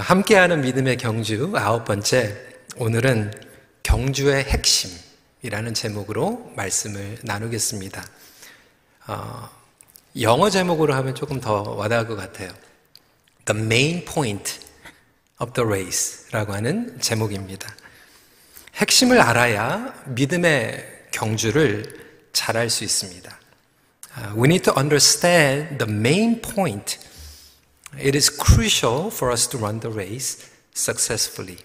함께하는 믿음의 경주 아홉 번째 오늘은 경주의 핵심이라는 제목으로 말씀을 나누겠습니다. 어, 영어 제목으로 하면 조금 더 와닿을 것 같아요. The main point of the race라고 하는 제목입니다. 핵심을 알아야 믿음의 경주를 잘할 수 있습니다. We need to understand the main point. It is crucial for us to run the race successfully.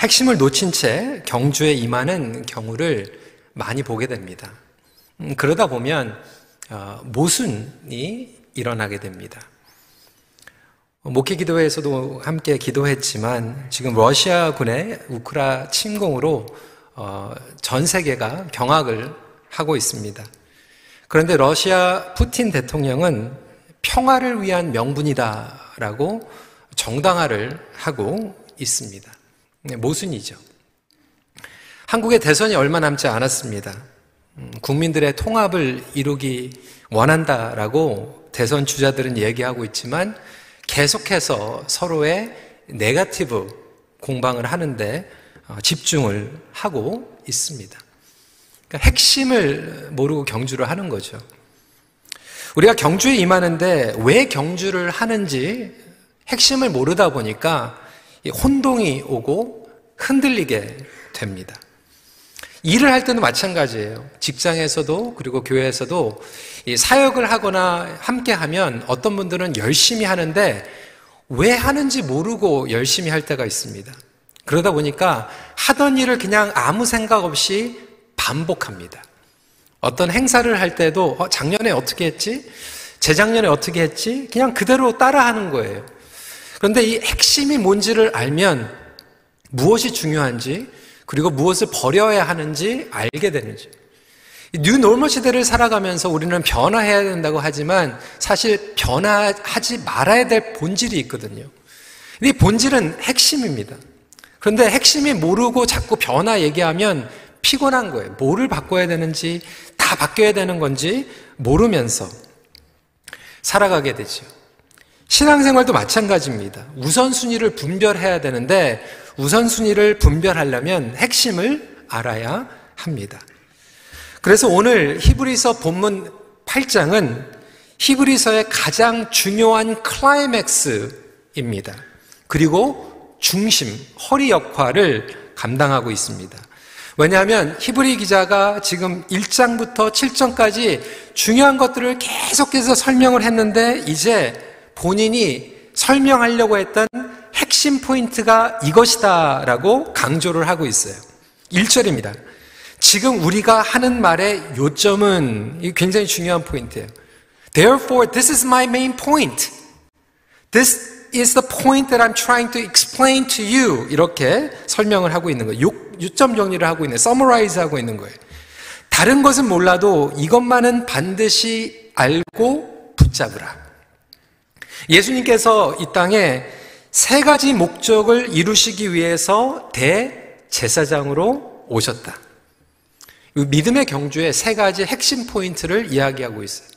핵심을 놓친 채 경주에 임하는 경우를 많이 보게 됩니다. 그러다 보면 모순이 일어나게 됩니다. 목회 기도회에서도 함께 기도했지만 지금 러시아군의 우크라 침공으로 전 세계가 경악을 하고 있습니다. 그런데 러시아 푸틴 대통령은 평화를 위한 명분이다라고 정당화를 하고 있습니다. 네, 모순이죠. 한국의 대선이 얼마 남지 않았습니다. 음, 국민들의 통합을 이루기 원한다라고 대선 주자들은 얘기하고 있지만 계속해서 서로의 네가티브 공방을 하는데 어, 집중을 하고 있습니다. 그러니까 핵심을 모르고 경주를 하는 거죠. 우리가 경주에 임하는데 왜 경주를 하는지 핵심을 모르다 보니까 혼동이 오고 흔들리게 됩니다. 일을 할 때도 마찬가지예요. 직장에서도 그리고 교회에서도 사역을 하거나 함께 하면 어떤 분들은 열심히 하는데 왜 하는지 모르고 열심히 할 때가 있습니다. 그러다 보니까 하던 일을 그냥 아무 생각 없이 반복합니다. 어떤 행사를 할 때도 어, 작년에 어떻게 했지? 재작년에 어떻게 했지? 그냥 그대로 따라하는 거예요. 그런데 이 핵심이 뭔지를 알면 무엇이 중요한지 그리고 무엇을 버려야 하는지 알게 되는지. 뉴 노멀 시대를 살아가면서 우리는 변화해야 된다고 하지만 사실 변화하지 말아야 될 본질이 있거든요. 이 본질은 핵심입니다. 그런데 핵심이 모르고 자꾸 변화 얘기하면 피곤한 거예요. 뭐를 바꿔야 되는지 다 바뀌어야 되는 건지 모르면서 살아가게 되죠. 신앙생활도 마찬가지입니다. 우선순위를 분별해야 되는데 우선순위를 분별하려면 핵심을 알아야 합니다. 그래서 오늘 히브리서 본문 8장은 히브리서의 가장 중요한 클라이맥스입니다. 그리고 중심, 허리 역할을 감당하고 있습니다. 왜냐하면 히브리 기자가 지금 1장부터 7장까지 중요한 것들을 계속해서 설명을 했는데 이제 본인이 설명하려고 했던 핵심 포인트가 이것이다라고 강조를 하고 있어요. 1절입니다. 지금 우리가 하는 말의 요점은 굉장히 중요한 포인트예요. Therefore, this is my main point. This is the point that I'm trying to explain to you. 이렇게 설명을 하고 있는 거예요. 요점 정리를 하고 있는, summarize 하고 있는 거예요. 다른 것은 몰라도 이것만은 반드시 알고 붙잡으라. 예수님께서 이 땅에 세 가지 목적을 이루시기 위해서 대제사장으로 오셨다. 믿음의 경주의 세 가지 핵심 포인트를 이야기하고 있어요.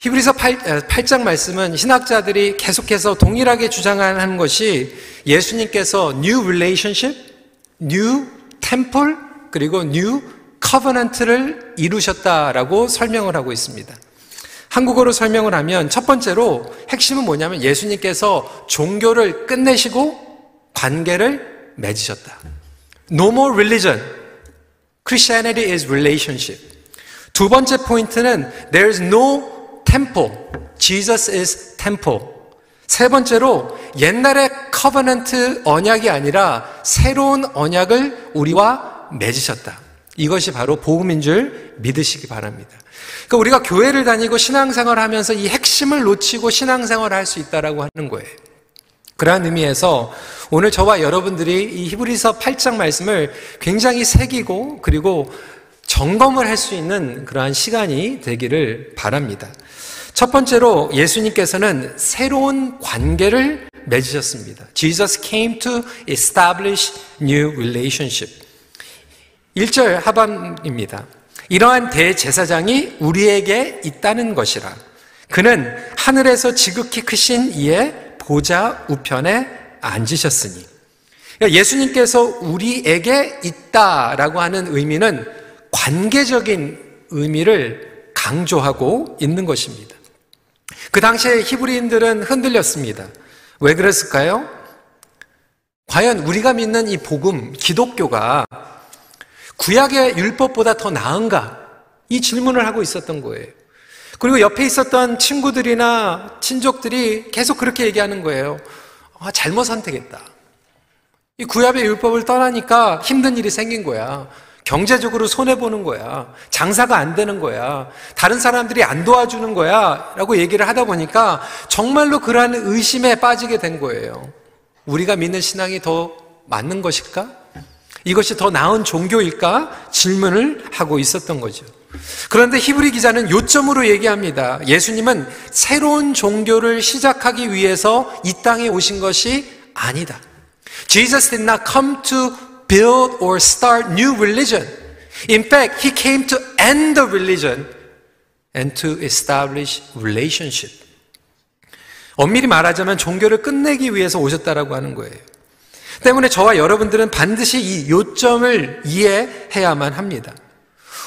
히브리서 8, 8장 말씀은 신학자들이 계속해서 동일하게 주장하는 것이 예수님께서 new relationship, new temple, 그리고 new covenant를 이루셨다라고 설명을 하고 있습니다. 한국어로 설명을 하면 첫 번째로 핵심은 뭐냐면 예수님께서 종교를 끝내시고 관계를 맺으셨다. No more religion. Christianity is relationship. 두 번째 포인트는 there is no temple. Jesus is temple. 세 번째로 옛날의 covenant 언약이 아니라 새로운 언약을 우리와 맺으셨다. 이것이 바로 복음인 줄 믿으시기 바랍니다. 그러니까 우리가 교회를 다니고 신앙생활을 하면서 이 핵심을 놓치고 신앙생활을 할 수 있다라고 하는 거예요. 그러한 의미에서 오늘 저와 여러분들이 이 히브리서 8장 말씀을 굉장히 새기고 그리고 점검을 할 수 있는 그러한 시간이 되기를 바랍니다. 첫 번째로 예수님께서는 새로운 관계를 맺으셨습니다. Jesus came to establish new relationship. 1절 하반입니다. 이러한 대제사장이 우리에게 있다는 것이라. 그는 하늘에서 지극히 크신 이의 보좌 우편에 앉으셨으니. 그러니까 예수님께서 우리에게 있다라고 하는 의미는 관계적인 의미를 강조하고 있는 것입니다. 그 당시에 히브리인들은 흔들렸습니다. 왜 그랬을까요? 과연 우리가 믿는 이 복음, 기독교가 구약의 율법보다 더 나은가? 이 질문을 하고 있었던 거예요. 그리고 옆에 있었던 친구들이나 친족들이 계속 그렇게 얘기하는 거예요. 아, 잘못 선택했다. 이 구약의 율법을 떠나니까 힘든 일이 생긴 거야. 경제적으로 손해보는 거야. 장사가 안 되는 거야. 다른 사람들이 안 도와주는 거야. 라고 얘기를 하다 보니까 정말로 그러한 의심에 빠지게 된 거예요. 우리가 믿는 신앙이 더 맞는 것일까? 이것이 더 나은 종교일까? 질문을 하고 있었던 거죠. 그런데 히브리 기자는 요점으로 얘기합니다. 예수님은 새로운 종교를 시작하기 위해서 이 땅에 오신 것이 아니다. Jesus did not come to build or start new religion. In fact, he came to end the religion and to establish relationship. 엄밀히 말하자면 종교를 끝내기 위해서 오셨다라고 하는 거예요. 때문에 저와 여러분들은 반드시 이 요점을 이해해야만 합니다.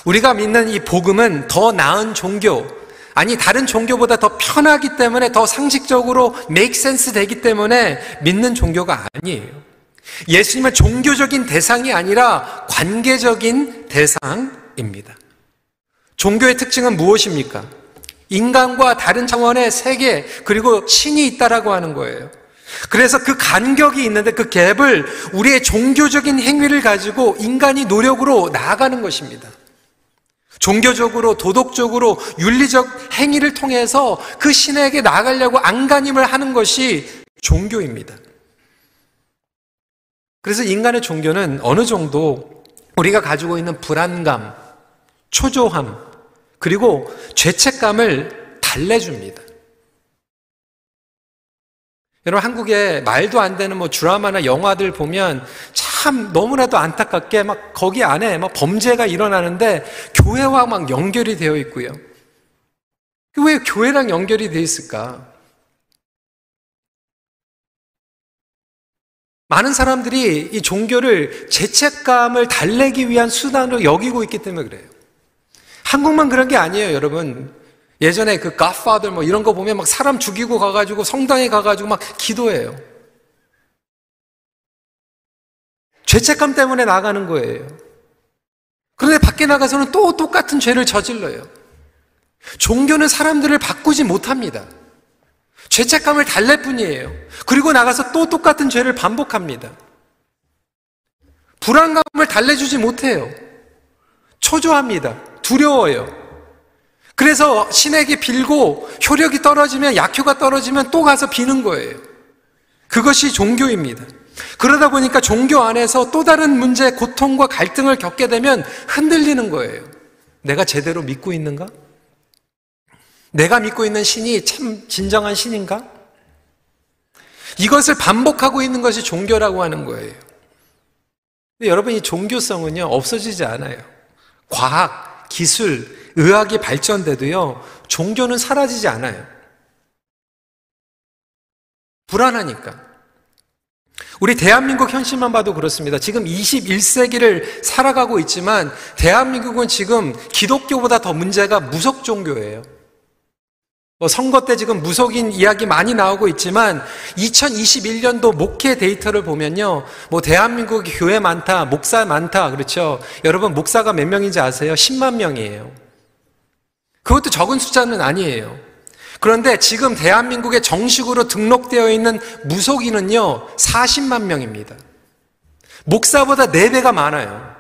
우리가 믿는 이 복음은 더 나은 종교, 아니 다른 종교보다 더 편하기 때문에 더 상식적으로 make sense 되기 때문에 믿는 종교가 아니에요. 예수님은 종교적인 대상이 아니라 관계적인 대상입니다. 종교의 특징은 무엇입니까? 인간과 다른 차원의 세계 그리고 신이 있다라고 하는 거예요. 그래서 그 간격이 있는데 그 갭을 우리의 종교적인 행위를 가지고 인간이 노력으로 나아가는 것입니다. 종교적으로, 도덕적으로, 윤리적 행위를 통해서 그 신에게 나아가려고 안간힘을 하는 것이 종교입니다. 그래서 인간의 종교는 어느 정도 우리가 가지고 있는 불안감, 초조함, 그리고 죄책감을 달래줍니다. 여러분, 한국에 말도 안 되는 뭐 드라마나 영화들 보면 참 너무나도 안타깝게 막 거기 안에 막 범죄가 일어나는데 교회와 막 연결이 되어 있고요. 왜 교회랑 연결이 되어 있을까? 많은 사람들이 이 종교를 죄책감을 달래기 위한 수단으로 여기고 있기 때문에 그래요. 한국만 그런 게 아니에요, 여러분. 예전에 그 Godfather 뭐 이런 거 보면 막 사람 죽이고 가가지고 성당에 가가지고 막 기도해요. 죄책감 때문에 나가는 거예요. 그런데 밖에 나가서는 또 똑같은 죄를 저질러요. 종교는 사람들을 바꾸지 못합니다. 죄책감을 달랠 뿐이에요. 그리고 나가서 또 똑같은 죄를 반복합니다. 불안감을 달래주지 못해요. 초조합니다. 두려워요. 그래서 신에게 빌고 효력이 떨어지면 약효가 떨어지면 또 가서 비는 거예요. 그것이 종교입니다. 그러다 보니까 종교 안에서 또 다른 문제, 고통과 갈등을 겪게 되면 흔들리는 거예요. 내가 제대로 믿고 있는가? 내가 믿고 있는 신이 참 진정한 신인가? 이것을 반복하고 있는 것이 종교라고 하는 거예요. 여러분, 이 종교성은요, 없어지지 않아요. 과학, 기술, 의학이 발전돼도요, 종교는 사라지지 않아요. 불안하니까. 우리 대한민국 현실만 봐도 그렇습니다. 지금 21세기를 살아가고 있지만, 대한민국은 지금 기독교보다 더 문제가 무속 종교예요. 뭐 선거 때 지금 무속인 이야기 많이 나오고 있지만 2021년도 목회 데이터를 보면요. 뭐 대한민국 교회 많다, 목사 많다. 그렇죠. 여러분 목사가 몇 명인지 아세요? 10만 명이에요. 그것도 적은 숫자는 아니에요. 그런데 지금 대한민국에 정식으로 등록되어 있는 무속인은요. 40만 명입니다. 목사보다 4배가 많아요.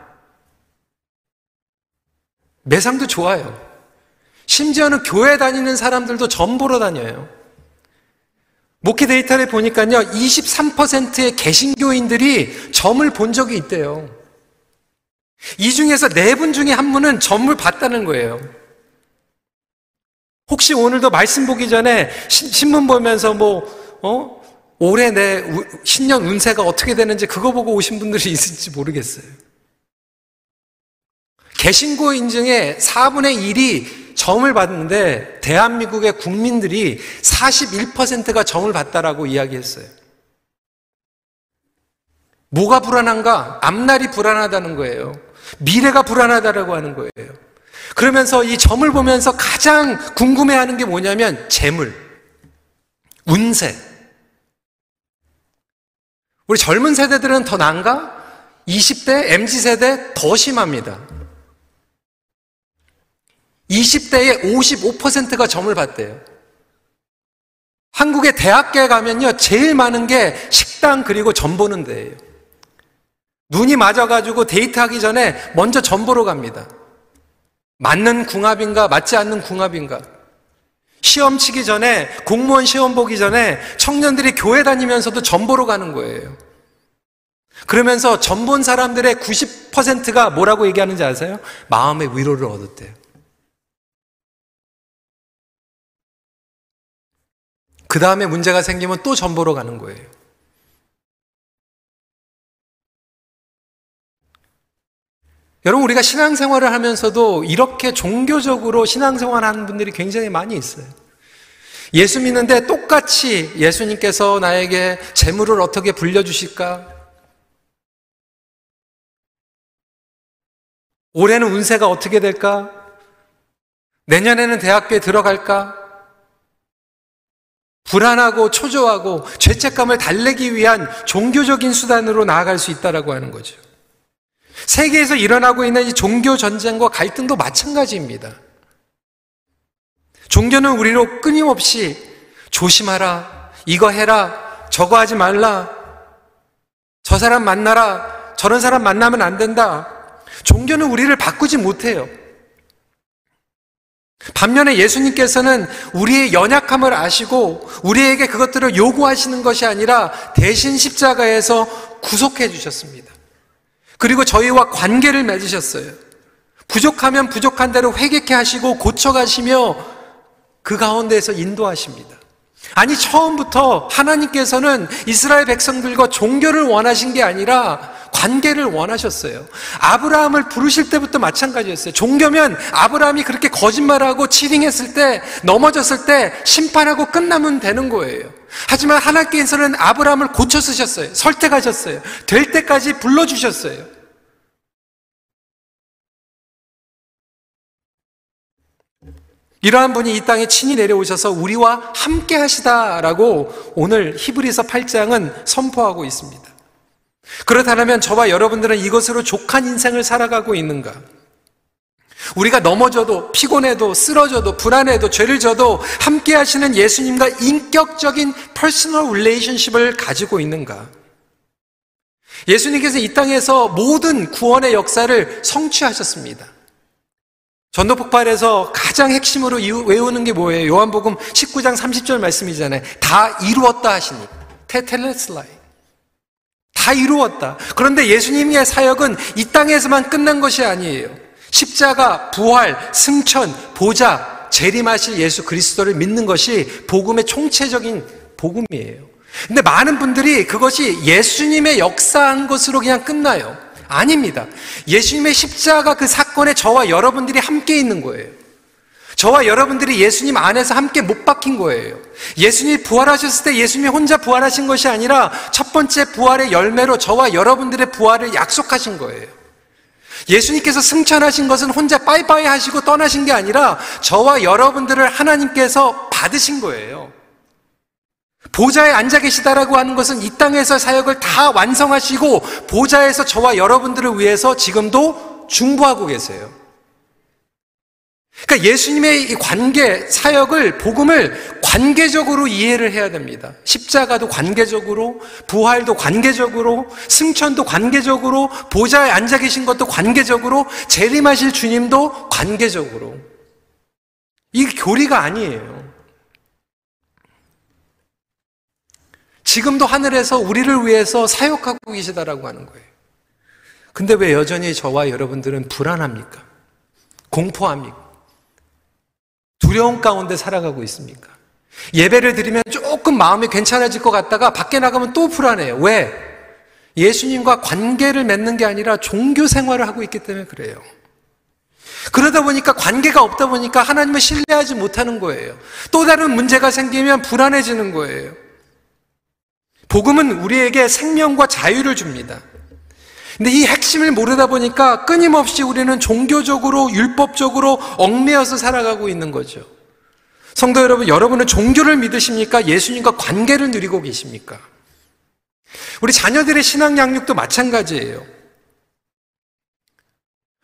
매상도 좋아요. 심지어는 교회 다니는 사람들도 점 보러 다녀요. 목회 데이터를 보니까요, 23%의 개신교인들이 점을 본 적이 있대요. 이 중에서 네 분 중에 한 분은 점을 봤다는 거예요. 혹시 오늘도 말씀 보기 전에 신문 보면서 뭐, 어? 올해 내 신년 운세가 어떻게 되는지 그거 보고 오신 분들이 있을지 모르겠어요. 개신고 인증의 4분의 1이 점을 받는데 대한민국의 국민들이 41%가 점을 받다라고 이야기했어요. 뭐가 불안한가? 앞날이 불안하다는 거예요. 미래가 불안하다라고 하는 거예요. 그러면서 이 점을 보면서 가장 궁금해하는 게 뭐냐면 재물, 운세. 우리 젊은 세대들은 더 난가? 20대, MZ 세대 더 심합니다. 20대의 55%가 점을 받대요. 한국의 대학교에 가면요, 제일 많은 게 식당 그리고 점 보는 데예요. 눈이 맞아가지고 데이트하기 전에 먼저 점 보러 갑니다. 맞는 궁합인가, 맞지 않는 궁합인가. 시험 치기 전에, 공무원 시험 보기 전에 청년들이 교회 다니면서도 점 보러 가는 거예요. 그러면서 점 본 사람들의 90%가 뭐라고 얘기하는지 아세요? 마음의 위로를 얻었대요. 그 다음에 문제가 생기면 또점 보러 가는 거예요. 여러분, 우리가 신앙생활을 하면서도 이렇게 종교적으로 신앙생활 하는 분들이 굉장히 많이 있어요. 예수 믿는데 똑같이 예수님께서 나에게 재물을 어떻게 불려주실까? 올해는 운세가 어떻게 될까? 내년에는 대학교에 들어갈까? 불안하고 초조하고 죄책감을 달래기 위한 종교적인 수단으로 나아갈 수 있다라고 하는 거죠. 세계에서 일어나고 있는 이 종교 전쟁과 갈등도 마찬가지입니다. 종교는 우리로 끊임없이 조심하라, 이거 해라, 저거 하지 말라, 저 사람 만나라, 저런 사람 만나면 안 된다. 종교는 우리를 바꾸지 못해요. 반면에 예수님께서는 우리의 연약함을 아시고 우리에게 그것들을 요구하시는 것이 아니라 대신 십자가에서 구속해 주셨습니다. 그리고 저희와 관계를 맺으셨어요. 부족하면 부족한 대로 회개케 하시고 고쳐가시며 그 가운데에서 인도하십니다. 아니, 처음부터 하나님께서는 이스라엘 백성들과 종교를 원하신 게 아니라 관계를 원하셨어요. 아브라함을 부르실 때부터 마찬가지였어요. 종교면 아브라함이 그렇게 거짓말하고 치딩했을 때, 넘어졌을 때 심판하고 끝나면 되는 거예요. 하지만 하나님께서는 아브라함을 고쳐 쓰셨어요. 설득하셨어요. 될 때까지 불러주셨어요. 이러한 분이 이 땅에 친히 내려오셔서 우리와 함께 하시다라고 오늘 히브리서 8장은 선포하고 있습니다. 그렇다면 저와 여러분들은 이것으로 족한 인생을 살아가고 있는가? 우리가 넘어져도 피곤해도 쓰러져도 불안해도 죄를 져도 함께 하시는 예수님과 인격적인 personal relationship을 가지고 있는가? 예수님께서 이 땅에서 모든 구원의 역사를 성취하셨습니다. 전도 폭발에서 가장 핵심으로 외우는 게 뭐예요? 요한복음 19장 30절 말씀이잖아요. 다 이루었다 하시니. 테텔레슬라이. 다 이루었다. 그런데 예수님의 사역은 이 땅에서만 끝난 것이 아니에요. 십자가, 부활, 승천, 보좌, 재림하실 예수 그리스도를 믿는 것이 복음의 총체적인 복음이에요. 근데 많은 분들이 그것이 예수님의 역사한 것으로 그냥 끝나요. 아닙니다. 예수님의 십자가 그 사건에 저와 여러분들이 함께 있는 거예요. 저와 여러분들이 예수님 안에서 함께 못 박힌 거예요. 예수님이 부활하셨을 때 예수님이 혼자 부활하신 것이 아니라 첫 번째 부활의 열매로 저와 여러분들의 부활을 약속하신 거예요. 예수님께서 승천하신 것은 혼자 빠이빠이 하시고 떠나신 게 아니라 저와 여러분들을 하나님께서 받으신 거예요. 보좌에 앉아 계시다라고 하는 것은 이 땅에서 사역을 다 완성하시고 보좌에서 저와 여러분들을 위해서 지금도 중보하고 계세요. 그러니까 예수님의 이 관계, 사역을, 복음을 관계적으로 이해를 해야 됩니다. 십자가도 관계적으로, 부활도 관계적으로, 승천도 관계적으로, 보좌에 앉아 계신 것도 관계적으로, 재림하실 주님도 관계적으로. 이게 교리가 아니에요. 지금도 하늘에서 우리를 위해서 사역하고 계시다라고 하는 거예요. 근데 왜 여전히 저와 여러분들은 불안합니까? 공포합니까? 두려움 가운데 살아가고 있습니까? 예배를 드리면 조금 마음이 괜찮아질 것 같다가 밖에 나가면 또 불안해요. 왜? 예수님과 관계를 맺는 게 아니라 종교 생활을 하고 있기 때문에 그래요. 그러다 보니까 관계가 없다 보니까 하나님을 신뢰하지 못하는 거예요. 또 다른 문제가 생기면 불안해지는 거예요. 복음은 우리에게 생명과 자유를 줍니다. 근데 이 핵심을 모르다 보니까 끊임없이 우리는 종교적으로, 율법적으로 얽매여서 살아가고 있는 거죠. 성도 여러분, 여러분은 종교를 믿으십니까? 예수님과 관계를 누리고 계십니까? 우리 자녀들의 신앙 양육도 마찬가지예요.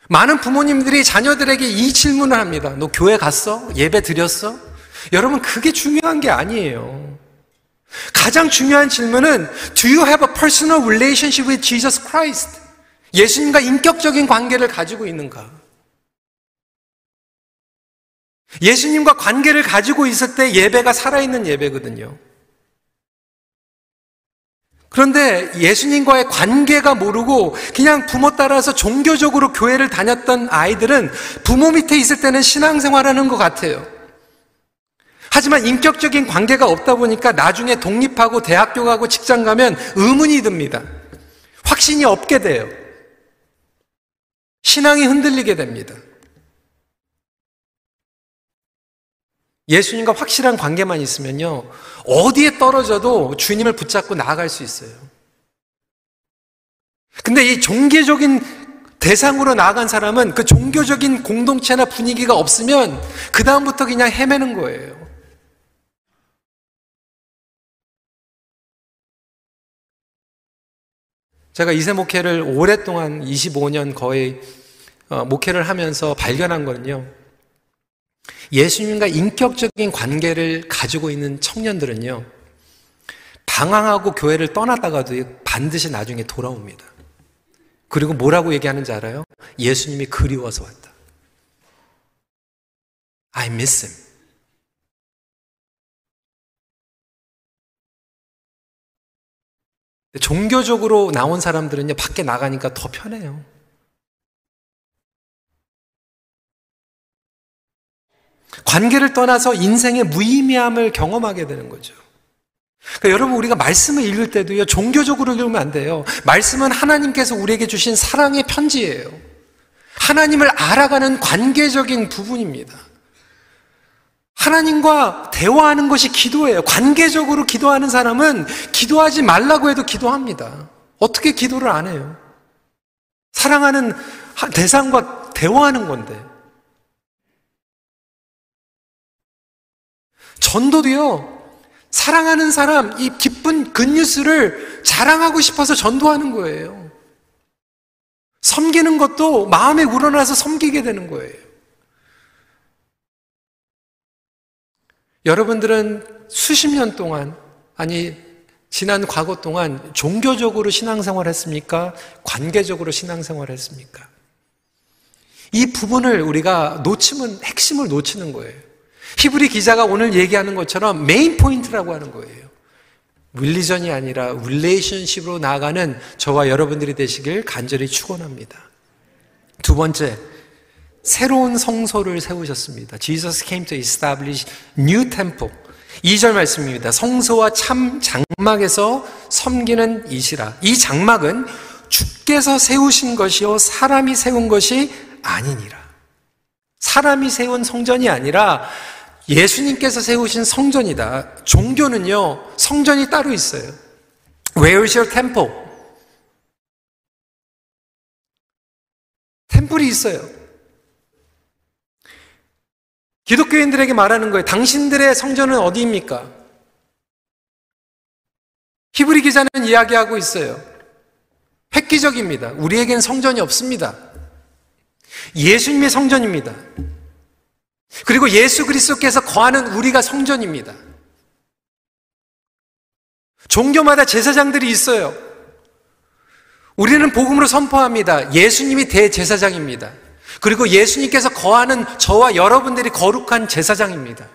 많은 부모님들이 자녀들에게 이 질문을 합니다. 너 교회 갔어? 예배 드렸어? 여러분, 그게 중요한 게 아니에요. 가장 중요한 질문은 Do you have a personal relationship with Jesus Christ? 예수님과 인격적인 관계를 가지고 있는가? 예수님과 관계를 가지고 있을 때 예배가 살아있는 예배거든요. 그런데 예수님과의 관계가 모르고 그냥 부모 따라서 종교적으로 교회를 다녔던 아이들은 부모 밑에 있을 때는 신앙생활 하는 것 같아요. 하지만 인격적인 관계가 없다 보니까 나중에 독립하고 대학교 가고 직장 가면 의문이 듭니다. 확신이 없게 돼요. 신앙이 흔들리게 됩니다. 예수님과 확실한 관계만 있으면요, 어디에 떨어져도 주님을 붙잡고 나아갈 수 있어요. 근데 이 종교적인 대상으로 나아간 사람은 그 종교적인 공동체나 분위기가 없으면 그다음부터 그냥 헤매는 거예요. 제가 이세 목회를 오랫동안 25년 거의 어, 목회를 하면서 발견한 거는요. 예수님과 인격적인 관계를 가지고 있는 청년들은요. 방황하고 교회를 떠났다가도 반드시 나중에 돌아옵니다. 그리고 뭐라고 얘기하는지 알아요? 예수님이 그리워서 왔다. I miss him. 종교적으로 나온 사람들은요, 밖에 나가니까 더 편해요. 관계를 떠나서 인생의 무의미함을 경험하게 되는 거죠. 그러니까 여러분, 우리가 말씀을 읽을 때도요, 종교적으로 읽으면 안 돼요. 말씀은 하나님께서 우리에게 주신 사랑의 편지예요. 하나님을 알아가는 관계적인 부분입니다. 하나님과 대화하는 것이 기도예요. 관계적으로 기도하는 사람은 기도하지 말라고 해도 기도합니다. 어떻게 기도를 안 해요? 사랑하는 대상과 대화하는 건데. 전도도요, 사랑하는 사람, 이 기쁜 굿뉴스를 자랑하고 싶어서 전도하는 거예요. 섬기는 것도 마음에 우러나서 섬기게 되는 거예요. 여러분들은 수십 년 동안, 아니, 지난 과거 동안 종교적으로 신앙생활 했습니까? 관계적으로 신앙생활 했습니까? 이 부분을 우리가 놓치면 핵심을 놓치는 거예요. 히브리 기자가 오늘 얘기하는 것처럼 main point라고 하는 거예요. religion이 아니라 relationship으로 나아가는 저와 여러분들이 되시길 간절히 축원합니다. 두 번째, 새로운 성소를 세우셨습니다. Jesus came to establish new temple. 2절 말씀입니다. 성소와 참 장막에서 섬기는 이시라. 이 장막은 주께서 세우신 것이요 사람이 세운 것이 아니니라. 사람이 세운 성전이 아니라 예수님께서 세우신 성전이다. 종교는요, 성전이 따로 있어요. Where is your temple? 템플이 있어요. 기독교인들에게 말하는 거예요. 당신들의 성전은 어디입니까? 히브리 기자는 이야기하고 있어요. 획기적입니다. 우리에겐 성전이 없습니다. 예수님의 성전입니다. 그리고 예수 그리스도께서 거하는 우리가 성전입니다. 종교마다 제사장들이 있어요. 우리는 복음으로 선포합니다. 예수님이 대제사장입니다. 그리고 예수님께서 거하는 저와 여러분들이 거룩한 제사장입니다.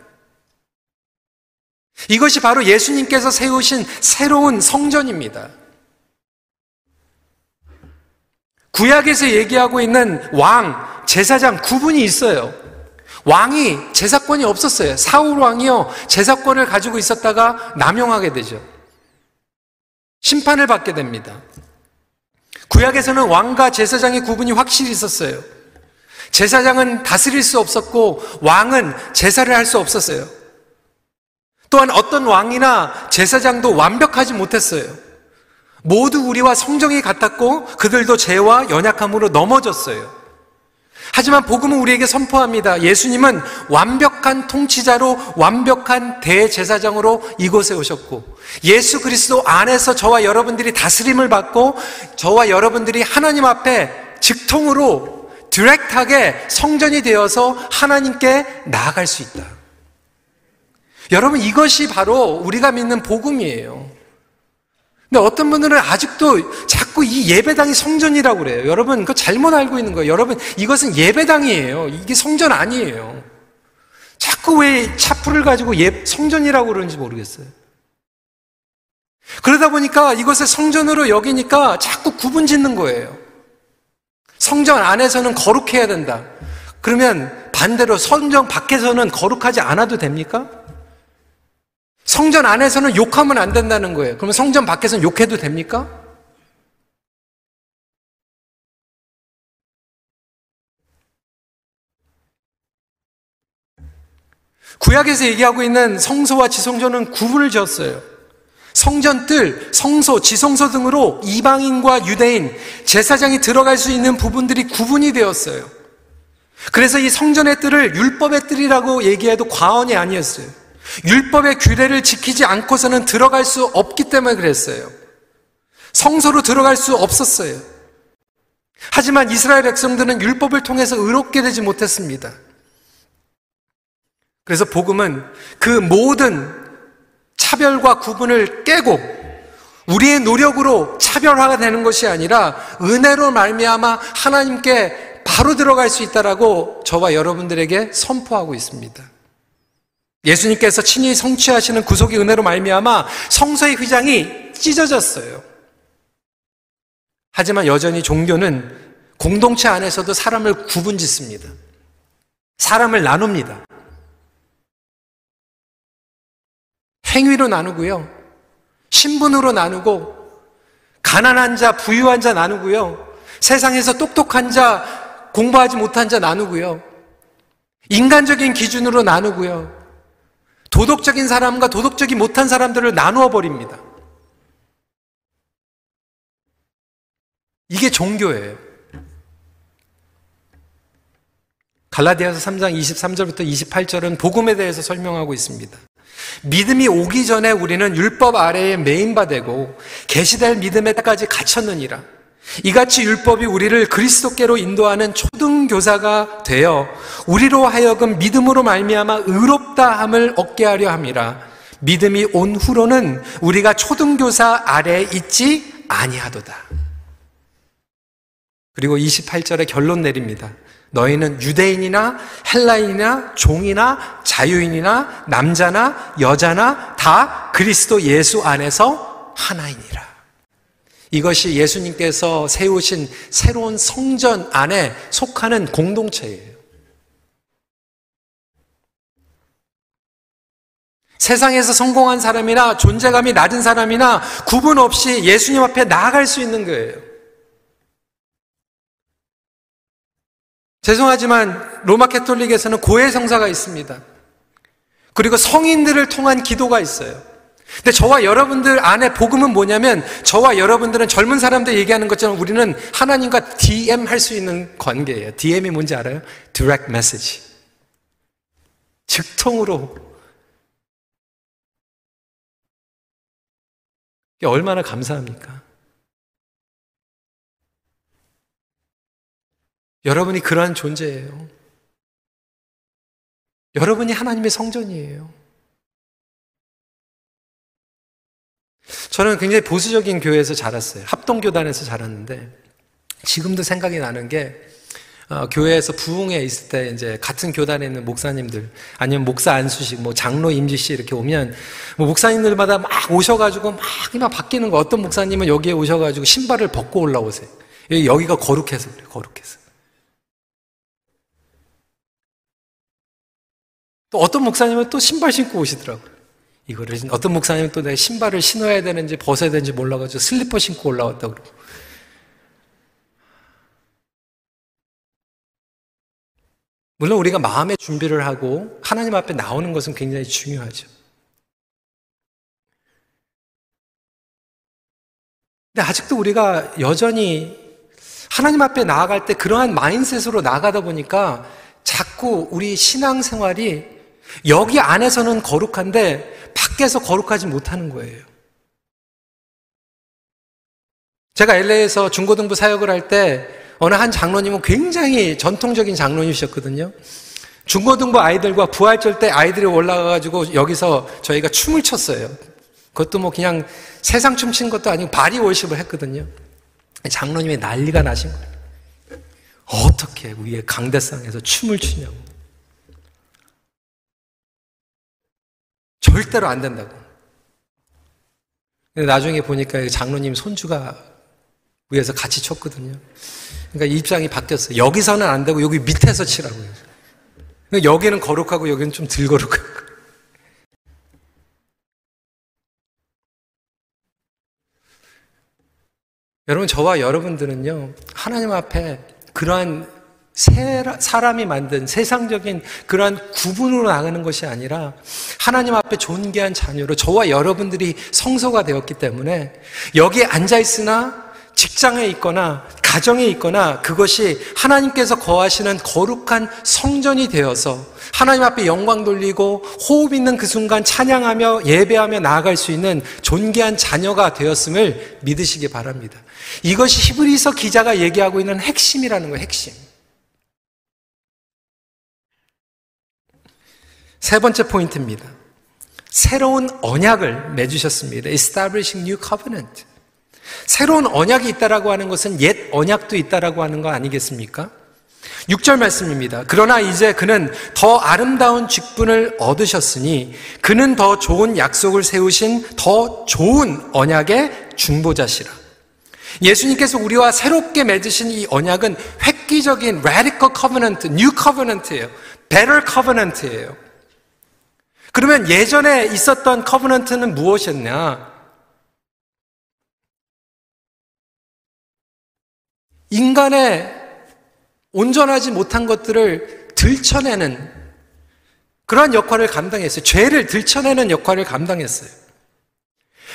이것이 바로 예수님께서 세우신 새로운 성전입니다. 구약에서 얘기하고 있는 왕, 제사장 구분이 있어요. 왕이 제사권이 없었어요. 사울 왕이요. 제사권을 가지고 있었다가 남용하게 되죠. 심판을 받게 됩니다. 구약에서는 왕과 제사장의 구분이 확실히 있었어요. 제사장은 다스릴 수 없었고 왕은 제사를 할 수 없었어요. 또한 어떤 왕이나 제사장도 완벽하지 못했어요. 모두 우리와 성정이 같았고 그들도 죄와 연약함으로 넘어졌어요. 하지만 복음은 우리에게 선포합니다. 예수님은 완벽한 통치자로 완벽한 대제사장으로 이곳에 오셨고 예수 그리스도 안에서 저와 여러분들이 다스림을 받고 저와 여러분들이 하나님 앞에 직통으로 디렉트하게 성전이 되어서 하나님께 나아갈 수 있다. 여러분 이것이 바로 우리가 믿는 복음이에요. 근데 어떤 분들은 아직도 자꾸 이 예배당이 성전이라고 그래요. 여러분, 그 잘못 알고 있는 거예요. 여러분, 이것은 예배당이에요. 이게 성전 아니에요. 자꾸 왜 차풀을 가지고 예, 성전이라고 그러는지 모르겠어요. 그러다 보니까 이것을 성전으로 여기니까 자꾸 구분 짓는 거예요. 성전 안에서는 거룩해야 된다. 그러면 반대로 성전 밖에서는 거룩하지 않아도 됩니까? 성전 안에서는 욕하면 안 된다는 거예요. 그러면 성전 밖에서는 욕해도 됩니까? 구약에서 얘기하고 있는 성소와 지성소는 구분을 지었어요. 성전 뜰, 성소, 지성소 등으로 이방인과 유대인, 제사장이 들어갈 수 있는 부분들이 구분이 되었어요. 그래서 이 성전의 뜰을 율법의 뜰이라고 얘기해도 과언이 아니었어요. 율법의 규례를 지키지 않고서는 들어갈 수 없기 때문에 그랬어요. 성소로 들어갈 수 없었어요. 하지만 이스라엘 백성들은 율법을 통해서 의롭게 되지 못했습니다. 그래서 복음은 그 모든 차별과 구분을 깨고 우리의 노력으로 차별화가 되는 것이 아니라 은혜로 말미암아 하나님께 바로 들어갈 수 있다라고 저와 여러분들에게 선포하고 있습니다. 예수님께서 친히 성취하시는 구속의 은혜로 말미암아 성소의 휘장이 찢어졌어요. 하지만 여전히 종교는 공동체 안에서도 사람을 구분짓습니다. 사람을 나눕니다. 행위로 나누고요. 신분으로 나누고 가난한 자, 부유한 자 나누고요. 세상에서 똑똑한 자, 공부하지 못한 자 나누고요. 인간적인 기준으로 나누고요. 도덕적인 사람과 도덕적이 못한 사람들을 나누어 버립니다. 이게 종교예요. 갈라디아서 3장 23절부터 28절은 복음에 대해서 설명하고 있습니다. 믿음이 오기 전에 우리는 율법 아래에 메인바되고 계시될 믿음에 까지 갇혔느니라. 이같이 율법이 우리를 그리스도께로 인도하는 초등 교사가 되어 우리로 하여금 믿음으로 말미암아 의롭다함을 얻게 하려 함이라. 믿음이 온 후로는 우리가 초등교사 아래에 있지 아니하도다. 그리고 28절에 결론 내립니다. 너희는 유대인이나 헬라인이나 종이나 자유인이나 남자나 여자나 다 그리스도 예수 안에서 하나이니라. 이것이 예수님께서 세우신 새로운 성전 안에 속하는 공동체예요. 세상에서 성공한 사람이나 존재감이 낮은 사람이나 구분 없이 예수님 앞에 나아갈 수 있는 거예요. 죄송하지만 로마 캐톨릭에서는 고해 성사가 있습니다. 그리고 성인들을 통한 기도가 있어요. 근데 저와 여러분들 안에 복음은 뭐냐면 저와 여러분들은 젊은 사람들 얘기하는 것처럼 우리는 하나님과 DM 할 수 있는 관계예요. DM이 뭔지 알아요? Direct Message. 즉통으로. 이게 얼마나 감사합니까? 여러분이 그러한 존재예요. 여러분이 하나님의 성전이에요. 저는 굉장히 보수적인 교회에서 자랐어요. 합동교단에서 자랐는데, 지금도 생각이 나는 게, 어, 교회에서 부흥회 있을 때 이제 같은 교단에 있는 목사님들, 아니면 목사 안수식, 뭐 장로 임지씨 이렇게 오면, 뭐 목사님들마다 막 오셔가지고 막, 막 바뀌는 거, 어떤 목사님은 여기에 오셔가지고 신발을 벗고 올라오세요. 여기가 거룩해서 그래요, 거룩해서. 또 어떤 목사님은 또 신발 신고 오시더라고요. 이거를 어떤 목사님은 또내 신발을 신어야 되는지 벗어야 되는지 몰라가지고 슬리퍼 신고 올라왔다 그러고 물론 우리가 마음의 준비를 하고 하나님 앞에 나오는 것은 굉장히 중요하죠. 근데 아직도 우리가 여전히 하나님 앞에 나아갈 때 그러한 마인셋으로 나가다 보니까 자꾸 우리 신앙생활이 여기 안에서는 거룩한데 밖에서 거룩하지 못하는 거예요. 제가 LA에서 중고등부 사역을 할 때 어느 한 장로님은 굉장히 전통적인 장로님이셨거든요. 중고등부 아이들과 부활절 때 아이들이 올라가가지고 여기서 저희가 춤을 췄어요. 그것도 뭐 그냥 세상 춤춘 것도 아니고 바리 월십을 했거든요. 장로님이 난리가 나신 거예요. 어떻게 위에 강대상에서 춤을 추냐고. 절대로 안 된다고. 근데 나중에 보니까 장로님 손주가 위에서 같이 쳤거든요. 그러니까 입장이 바뀌었어요. 여기서는 안 되고 여기 밑에서 치라고요. 여기는 거룩하고 여기는 좀 덜 거룩하고. 여러분, 저와 여러분들은요, 하나님 앞에 그러한 사람이 만든 세상적인 그러한 구분으로 나가는 것이 아니라 하나님 앞에 존귀한 자녀로 저와 여러분들이 성소가 되었기 때문에 여기에 앉아 있으나 직장에 있거나 가정에 있거나 그것이 하나님께서 거하시는 거룩한 성전이 되어서 하나님 앞에 영광 돌리고 호흡 있는 그 순간 찬양하며 예배하며 나아갈 수 있는 존귀한 자녀가 되었음을 믿으시기 바랍니다. 이것이 히브리서 기자가 얘기하고 있는 핵심이라는 거예요, 핵심. 세 번째 포인트입니다. 새로운 언약을 맺으셨습니다. Establishing new covenant. 새로운 언약이 있다라고 하는 것은 옛 언약도 있다라고 하는 거 아니겠습니까? 6절 말씀입니다. 그러나 이제 그는 더 아름다운 직분을 얻으셨으니 그는 더 좋은 약속을 세우신 더 좋은 언약의 중보자시라. 예수님께서 우리와 새롭게 맺으신 이 언약은 획기적인 radical covenant, new covenant예요. better covenant예요. 그러면 예전에 있었던 covenant는 무엇이었냐? 인간의 온전하지 못한 것들을 들춰내는 그러한 역할을 감당했어요. 죄를 들춰내는 역할을 감당했어요.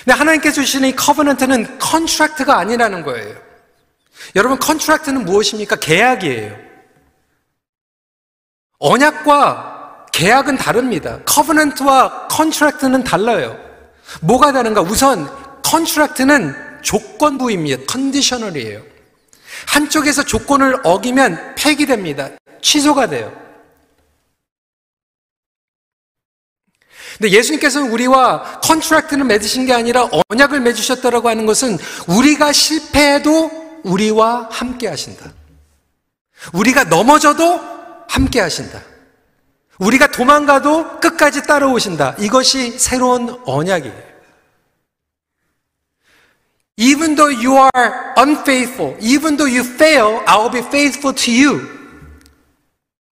근데 하나님께서 주시는 이 covenant는 contract가 아니라는 거예요. 여러분 contract는 무엇입니까? 계약이에요. 언약과 계약은 다릅니다. covenant와 contract는 달라요. 뭐가 다른가? 우선 contract는 조건부입니다. conditional이에요. 한쪽에서 조건을 어기면 폐기됩니다. 취소가 돼요. 근데 예수님께서는 우리와 컨트랙트를 맺으신 게 아니라 언약을 맺으셨다라고 하는 것은 우리가 실패해도 우리와 함께 하신다. 우리가 넘어져도 함께 하신다. 우리가 도망가도 끝까지 따라오신다. 이것이 새로운 언약이에요. Even though you are unfaithful, even though you fail, I will be faithful to you.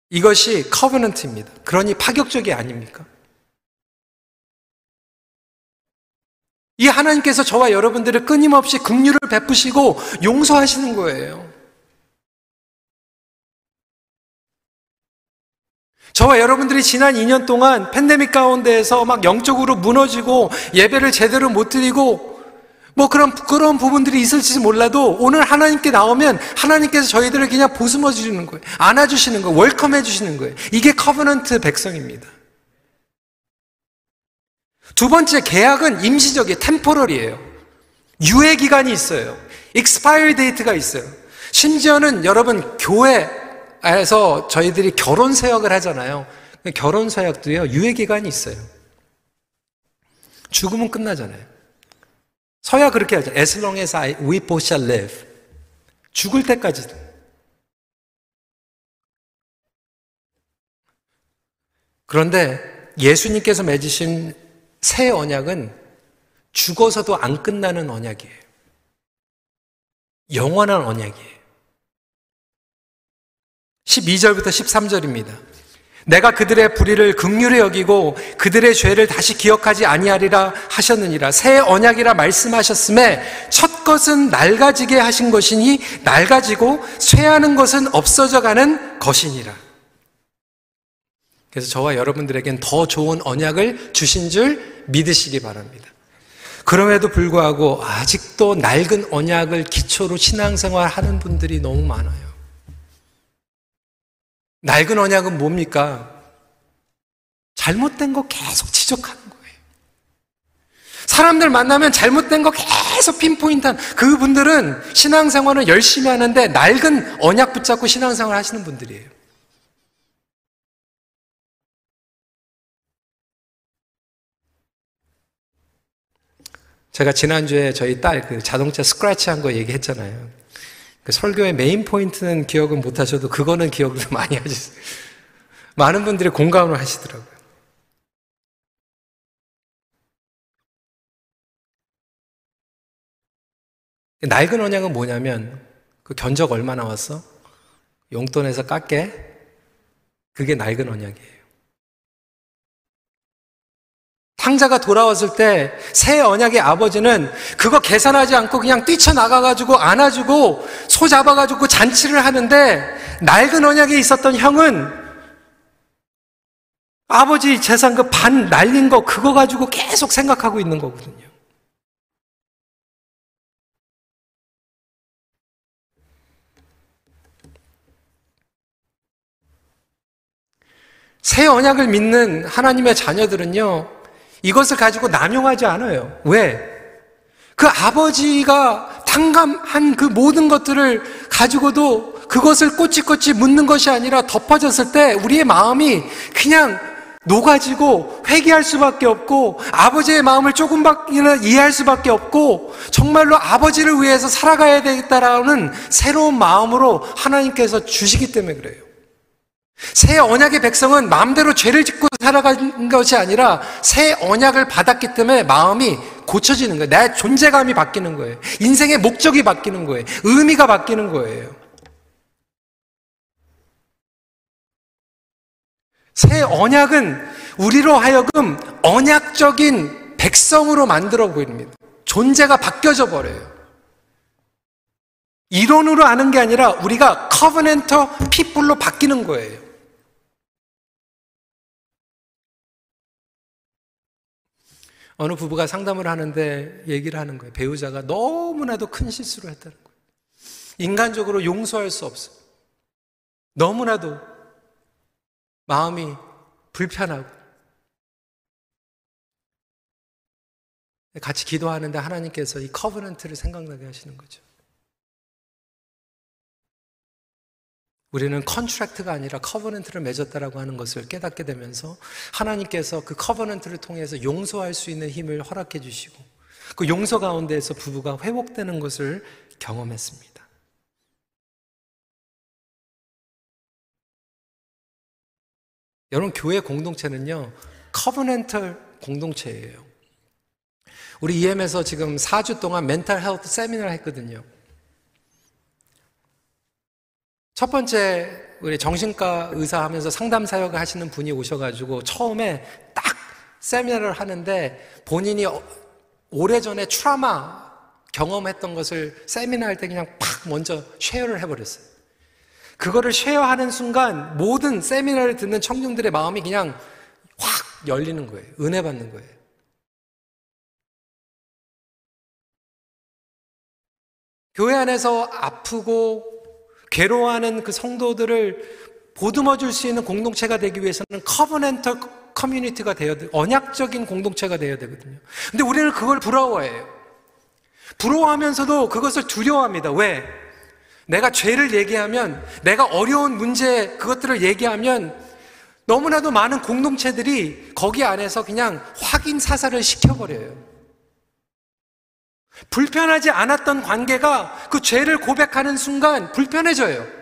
이것이 covenant입니다. 그러니 파격적이 아닙니까? 이 하나님께서 저와 여러분들을 끊임없이 긍휼을 베푸시고 용서하시는 거예요. 저와 여러분들이 지난 2년 동안 팬데믹 가운데에서 막 영적으로 무너지고 예배를 제대로 못 드리고 뭐 그런 부끄러운 부분들이 있을지 몰라도 오늘 하나님께 나오면 하나님께서 저희들을 그냥 보듬어 주시는 거예요. 안아 주시는 거예요. welcome해 주시는 거예요. 이게 covenant 백성입니다. 두 번째 계약은 임시적이에요. temporal이에요. 유예 기간이 있어요. expire date가 있어요. 심지어는 여러분 교회 에서 저희들이 결혼 서약을 하잖아요. 결혼 서약도요. 유예 기간이 있어요. 죽으면 끝나잖아요. 서약 그렇게 하죠. As long as I, we both shall live. 죽을 때까지도. 그런데 예수님께서 맺으신 새 언약은 죽어서도 안 끝나는 언약이에요. 영원한 언약이에요. 12절부터 13절입니다. 내가 그들의 불의를 극률히 여기고 그들의 죄를 다시 기억하지 아니하리라 하셨느니라 새 언약이라 말씀하셨음에 첫 것은 낡아지게 하신 것이니 낡아지고 쇠하는 것은 없어져 가는 것이니라 그래서 저와 여러분들에겐 더 좋은 언약을 주신 줄 믿으시기 바랍니다. 그럼에도 불구하고 아직도 낡은 언약을 기초로 신앙생활 하는 분들이 너무 많아요. 낡은 언약은 뭡니까? 잘못된 거 계속 지적하는 거예요. 사람들 만나면 잘못된 거 계속 핀포인트한 그분들은 신앙생활을 열심히 하는데 낡은 언약 붙잡고 신앙생활 하시는 분들이에요. 제가 지난주에 저희 딸 그 자동차 스크래치 한 거 얘기했잖아요. 그 설교의 메인 포인트는 기억은 못 하셔도 그거는 기억을 많이 하셨어요. 많은 분들이 공감을 하시더라고요. 낡은 언약은 뭐냐면 그 견적 얼마 나왔어? 용돈에서 깎게? 그게 낡은 언약이에요. 탕자가 돌아왔을 때 새 언약의 아버지는 그거 계산하지 않고 그냥 뛰쳐나가가지고 안아주고 소 잡아가지고 잔치를 하는데 낡은 언약에 있었던 형은 아버지 재산 그 반 날린 거 그거 가지고 계속 생각하고 있는 거거든요. 새 언약을 믿는 하나님의 자녀들은요, 이것을 가지고 남용하지 않아요. 왜? 그 아버지가 탕감한 그 모든 것들을 가지고도 그것을 꼬치꼬치 묻는 것이 아니라 덮어졌을 때 우리의 마음이 그냥 녹아지고 회개할 수밖에 없고 아버지의 마음을 조금밖이나 이해할 수밖에 없고 정말로 아버지를 위해서 살아가야 되겠다라는 새로운 마음으로 하나님께서 주시기 때문에 그래요. 새 언약의 백성은 마음대로 죄를 짓고 살아간 것이 아니라 새 언약을 받았기 때문에 마음이 고쳐지는 거예요. 내 존재감이 바뀌는 거예요. 인생의 목적이 바뀌는 거예요. 의미가 바뀌는 거예요. 새 언약은 우리로 하여금 언약적인 백성으로 만들어 보입니다. 존재가 바뀌어져 버려요. 이론으로 아는 게 아니라 우리가 커버넨터 피플로 바뀌는 거예요. 어느 부부가 상담을 하는데 얘기를 하는 거예요. 배우자가 너무나도 큰 실수를 했다는 거예요. 인간적으로 용서할 수 없어. 너무나도 마음이 불편하고. 같이 기도하는데 하나님께서 이 covenant를 생각나게 하시는 거죠. 우리는 contract가 아니라 covenant를 맺었다라고 하는 것을 깨닫게 되면서 하나님께서 그 covenant를 통해서 용서할 수 있는 힘을 허락해 주시고 그 용서 가운데에서 부부가 회복되는 것을 경험했습니다. 여러분 교회 공동체는요. covenantal 공동체예요. 우리 EM에서 지금 4주 동안 mental health 세미나를 했거든요. 첫 번째 우리 정신과 의사 하면서 상담 사역을 하시는 분이 오셔가지고 처음에 딱 세미나를 하는데 본인이 어, 오래전에 trauma 경험했던 것을 세미나 할 때 그냥 팍 먼저 share를 해버렸어요. 그거를 share하는 순간 모든 세미나를 듣는 청중들의 마음이 그냥 확 열리는 거예요. 은혜 받는 거예요. 교회 안에서 아프고 괴로워하는 그 성도들을 보듬어 줄 수 있는 공동체가 되기 위해서는 커버넨터 커뮤니티가 되어야 돼. 언약적인 공동체가 되어야 되거든요. 근데 우리는 그걸 부러워해요. 부러워하면서도 그것을 두려워합니다. 왜? 내가 죄를 얘기하면, 내가 어려운 문제, 그것들을 얘기하면 너무나도 많은 공동체들이 거기 안에서 그냥 확인 사살을 시켜버려요. 불편하지 않았던 관계가 그 죄를 고백하는 순간 불편해져요.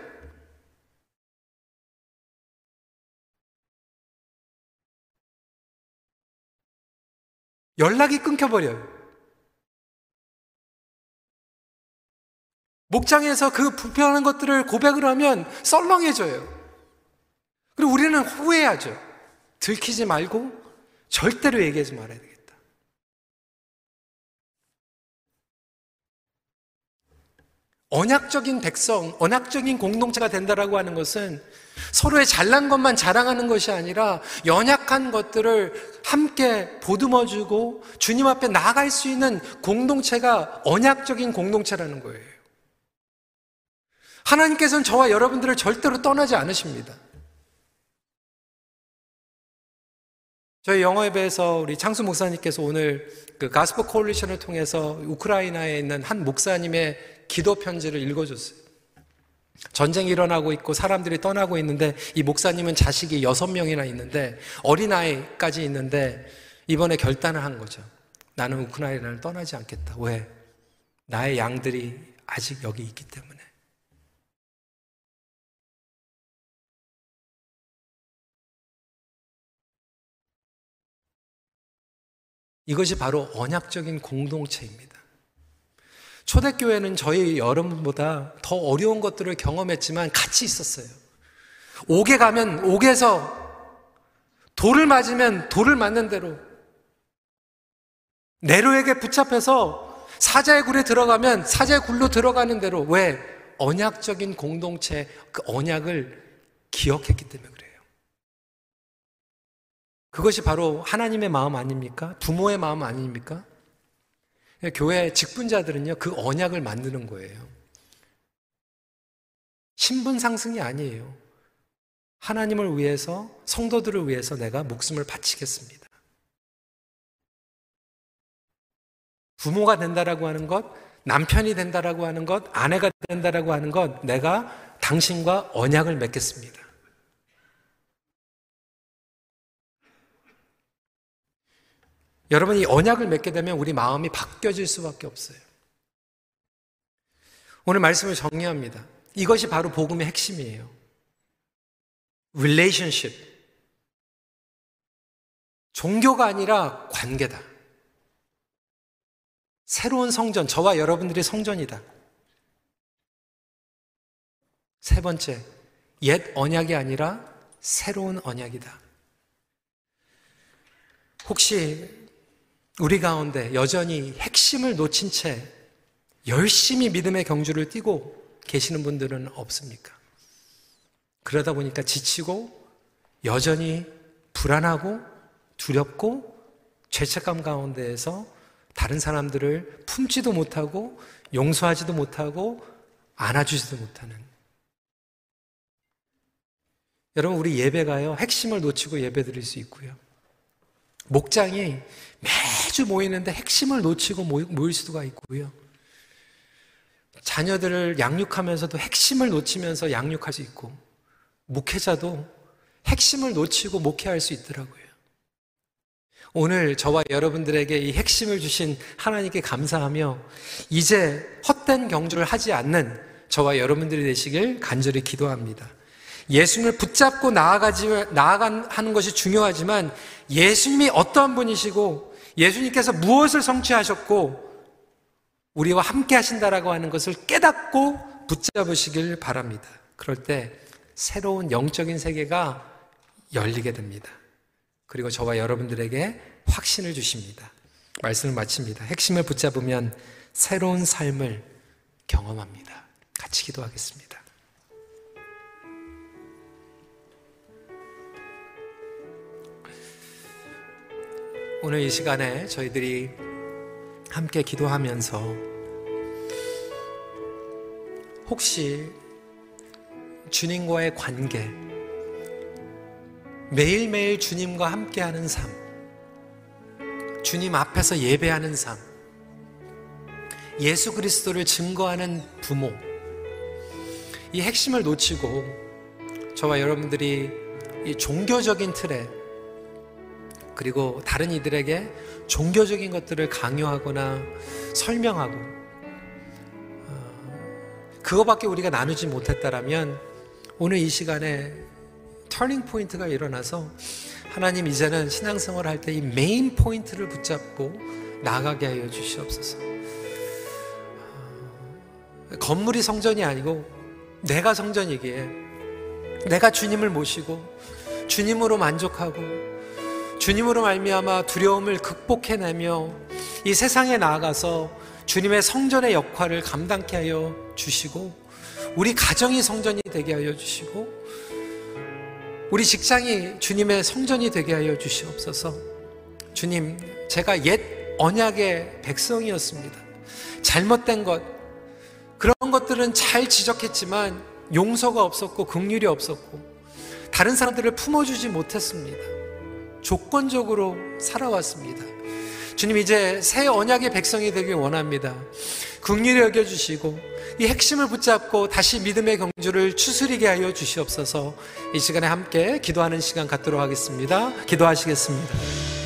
연락이 끊겨버려요. 목장에서 그 불편한 것들을 고백을 하면 썰렁해져요. 그리고 우리는 후회하죠. 들키지 말고 절대로 얘기하지 말아야 돼요. 언약적인 백성, 언약적인 공동체가 된다라고 하는 것은 서로의 잘난 것만 자랑하는 것이 아니라 연약한 것들을 함께 보듬어주고 주님 앞에 나아갈 수 있는 공동체가 언약적인 공동체라는 거예요. 하나님께서는 저와 여러분들을 절대로 떠나지 않으십니다. 저희 영어 예배에서 우리 창수 목사님께서 오늘 그 가스포 콜리션을 통해서 우크라이나에 있는 한 목사님의 기도 편지를 읽어줬어요. 전쟁이 일어나고 있고 사람들이 떠나고 있는데 이 목사님은 자식이 여섯 명이나 있는데 어린아이까지 있는데 이번에 결단을 한 거죠. 나는 우크라이나를 떠나지 않겠다. 왜? 나의 양들이 아직 여기 있기 때문에. 이것이 바로 언약적인 공동체입니다. 초대교회는 저희 여러분보다 더 어려운 것들을 경험했지만 같이 있었어요. 옥에 가면 옥에서 돌을 맞으면 돌을 맞는 대로 네로에게 붙잡혀서 사자의 굴에 들어가면 사자의 굴로 들어가는 대로 왜 언약적인 공동체 그 언약을 기억했기 때문에 그래요. 그것이 바로 하나님의 마음 아닙니까? 부모의 마음 아닙니까? 교회 직분자들은요, 그 언약을 만드는 거예요. 신분 상승이 아니에요. 하나님을 위해서, 성도들을 위해서 내가 목숨을 바치겠습니다. 부모가 된다라고 하는 것, 남편이 된다라고 하는 것, 아내가 된다라고 하는 것, 내가 당신과 언약을 맺겠습니다. 여러분 이 언약을 맺게 되면 우리 마음이 바뀌어질 수밖에 없어요. 오늘 말씀을 정리합니다. 이것이 바로 복음의 핵심이에요. relationship. 종교가 아니라 관계다. 새로운 성전, 저와 여러분들의 성전이다. 세 번째, 옛 언약이 아니라 새로운 언약이다. 혹시 우리 가운데 여전히 핵심을 놓친 채 열심히 믿음의 경주를 뛰고 계시는 분들은 없습니까? 그러다 보니까 지치고 여전히 불안하고 두렵고 죄책감 가운데에서 다른 사람들을 품지도 못하고 용서하지도 못하고 안아주지도 못하는 여러분 우리 예배가요 핵심을 놓치고 예배 드릴 수 있고요 목장이 매주 모이는데 핵심을 놓치고 모일 수가 있고요. 자녀들을 양육하면서도 핵심을 놓치면서 양육할 수 있고, 목회자도 핵심을 놓치고 목회할 수 있더라고요. 오늘 저와 여러분들에게 이 핵심을 주신 하나님께 감사하며, 이제 헛된 경주를 하지 않는 저와 여러분들이 되시길 간절히 기도합니다. 예수님을 붙잡고 나아가지, 나아가는 것이 중요하지만 예수님이 어떠한 분이시고 예수님께서 무엇을 성취하셨고 우리와 함께 하신다라고 하는 것을 깨닫고 붙잡으시길 바랍니다. 그럴 때 새로운 영적인 세계가 열리게 됩니다. 그리고 저와 여러분들에게 확신을 주십니다. 말씀을 마칩니다. 핵심을 붙잡으면 새로운 삶을 경험합니다. 같이 기도하겠습니다. 오늘 이 시간에 저희들이 함께 기도하면서 혹시 주님과의 관계, 매일매일 주님과 함께하는 삶, 주님 앞에서 예배하는 삶, 예수 그리스도를 증거하는 부모, 이 핵심을 놓치고 저와 여러분들이 이 종교적인 틀에 그리고 다른 이들에게 종교적인 것들을 강요하거나 설명하고 어, 그거밖에 우리가 나누지 못했다라면 오늘 이 시간에 터닝 포인트가 일어나서 하나님 이제는 신앙생활 할 때 이 main point를 붙잡고 나가게 하여 주시옵소서. 어, 건물이 성전이 아니고 내가 성전이기에 내가 주님을 모시고 주님으로 만족하고 주님으로 말미암아 두려움을 극복해내며 이 세상에 나아가서 주님의 성전의 역할을 감당케 하여 주시고 우리 가정이 성전이 되게 하여 주시고 우리 직장이 주님의 성전이 되게 하여 주시옵소서. 주님, 제가 옛 언약의 백성이었습니다. 잘못된 것, 그런 것들은 잘 지적했지만 용서가 없었고 긍휼이 없었고 다른 사람들을 품어주지 못했습니다. 조건적으로 살아왔습니다. 주님 이제 새 언약의 백성이 되길 원합니다. 긍휼히 여겨 주시고 이 핵심을 붙잡고 다시 믿음의 경주를 추스리게 하여 주시옵소서 이 시간에 함께 기도하는 시간 갖도록 하겠습니다. 기도하시겠습니다.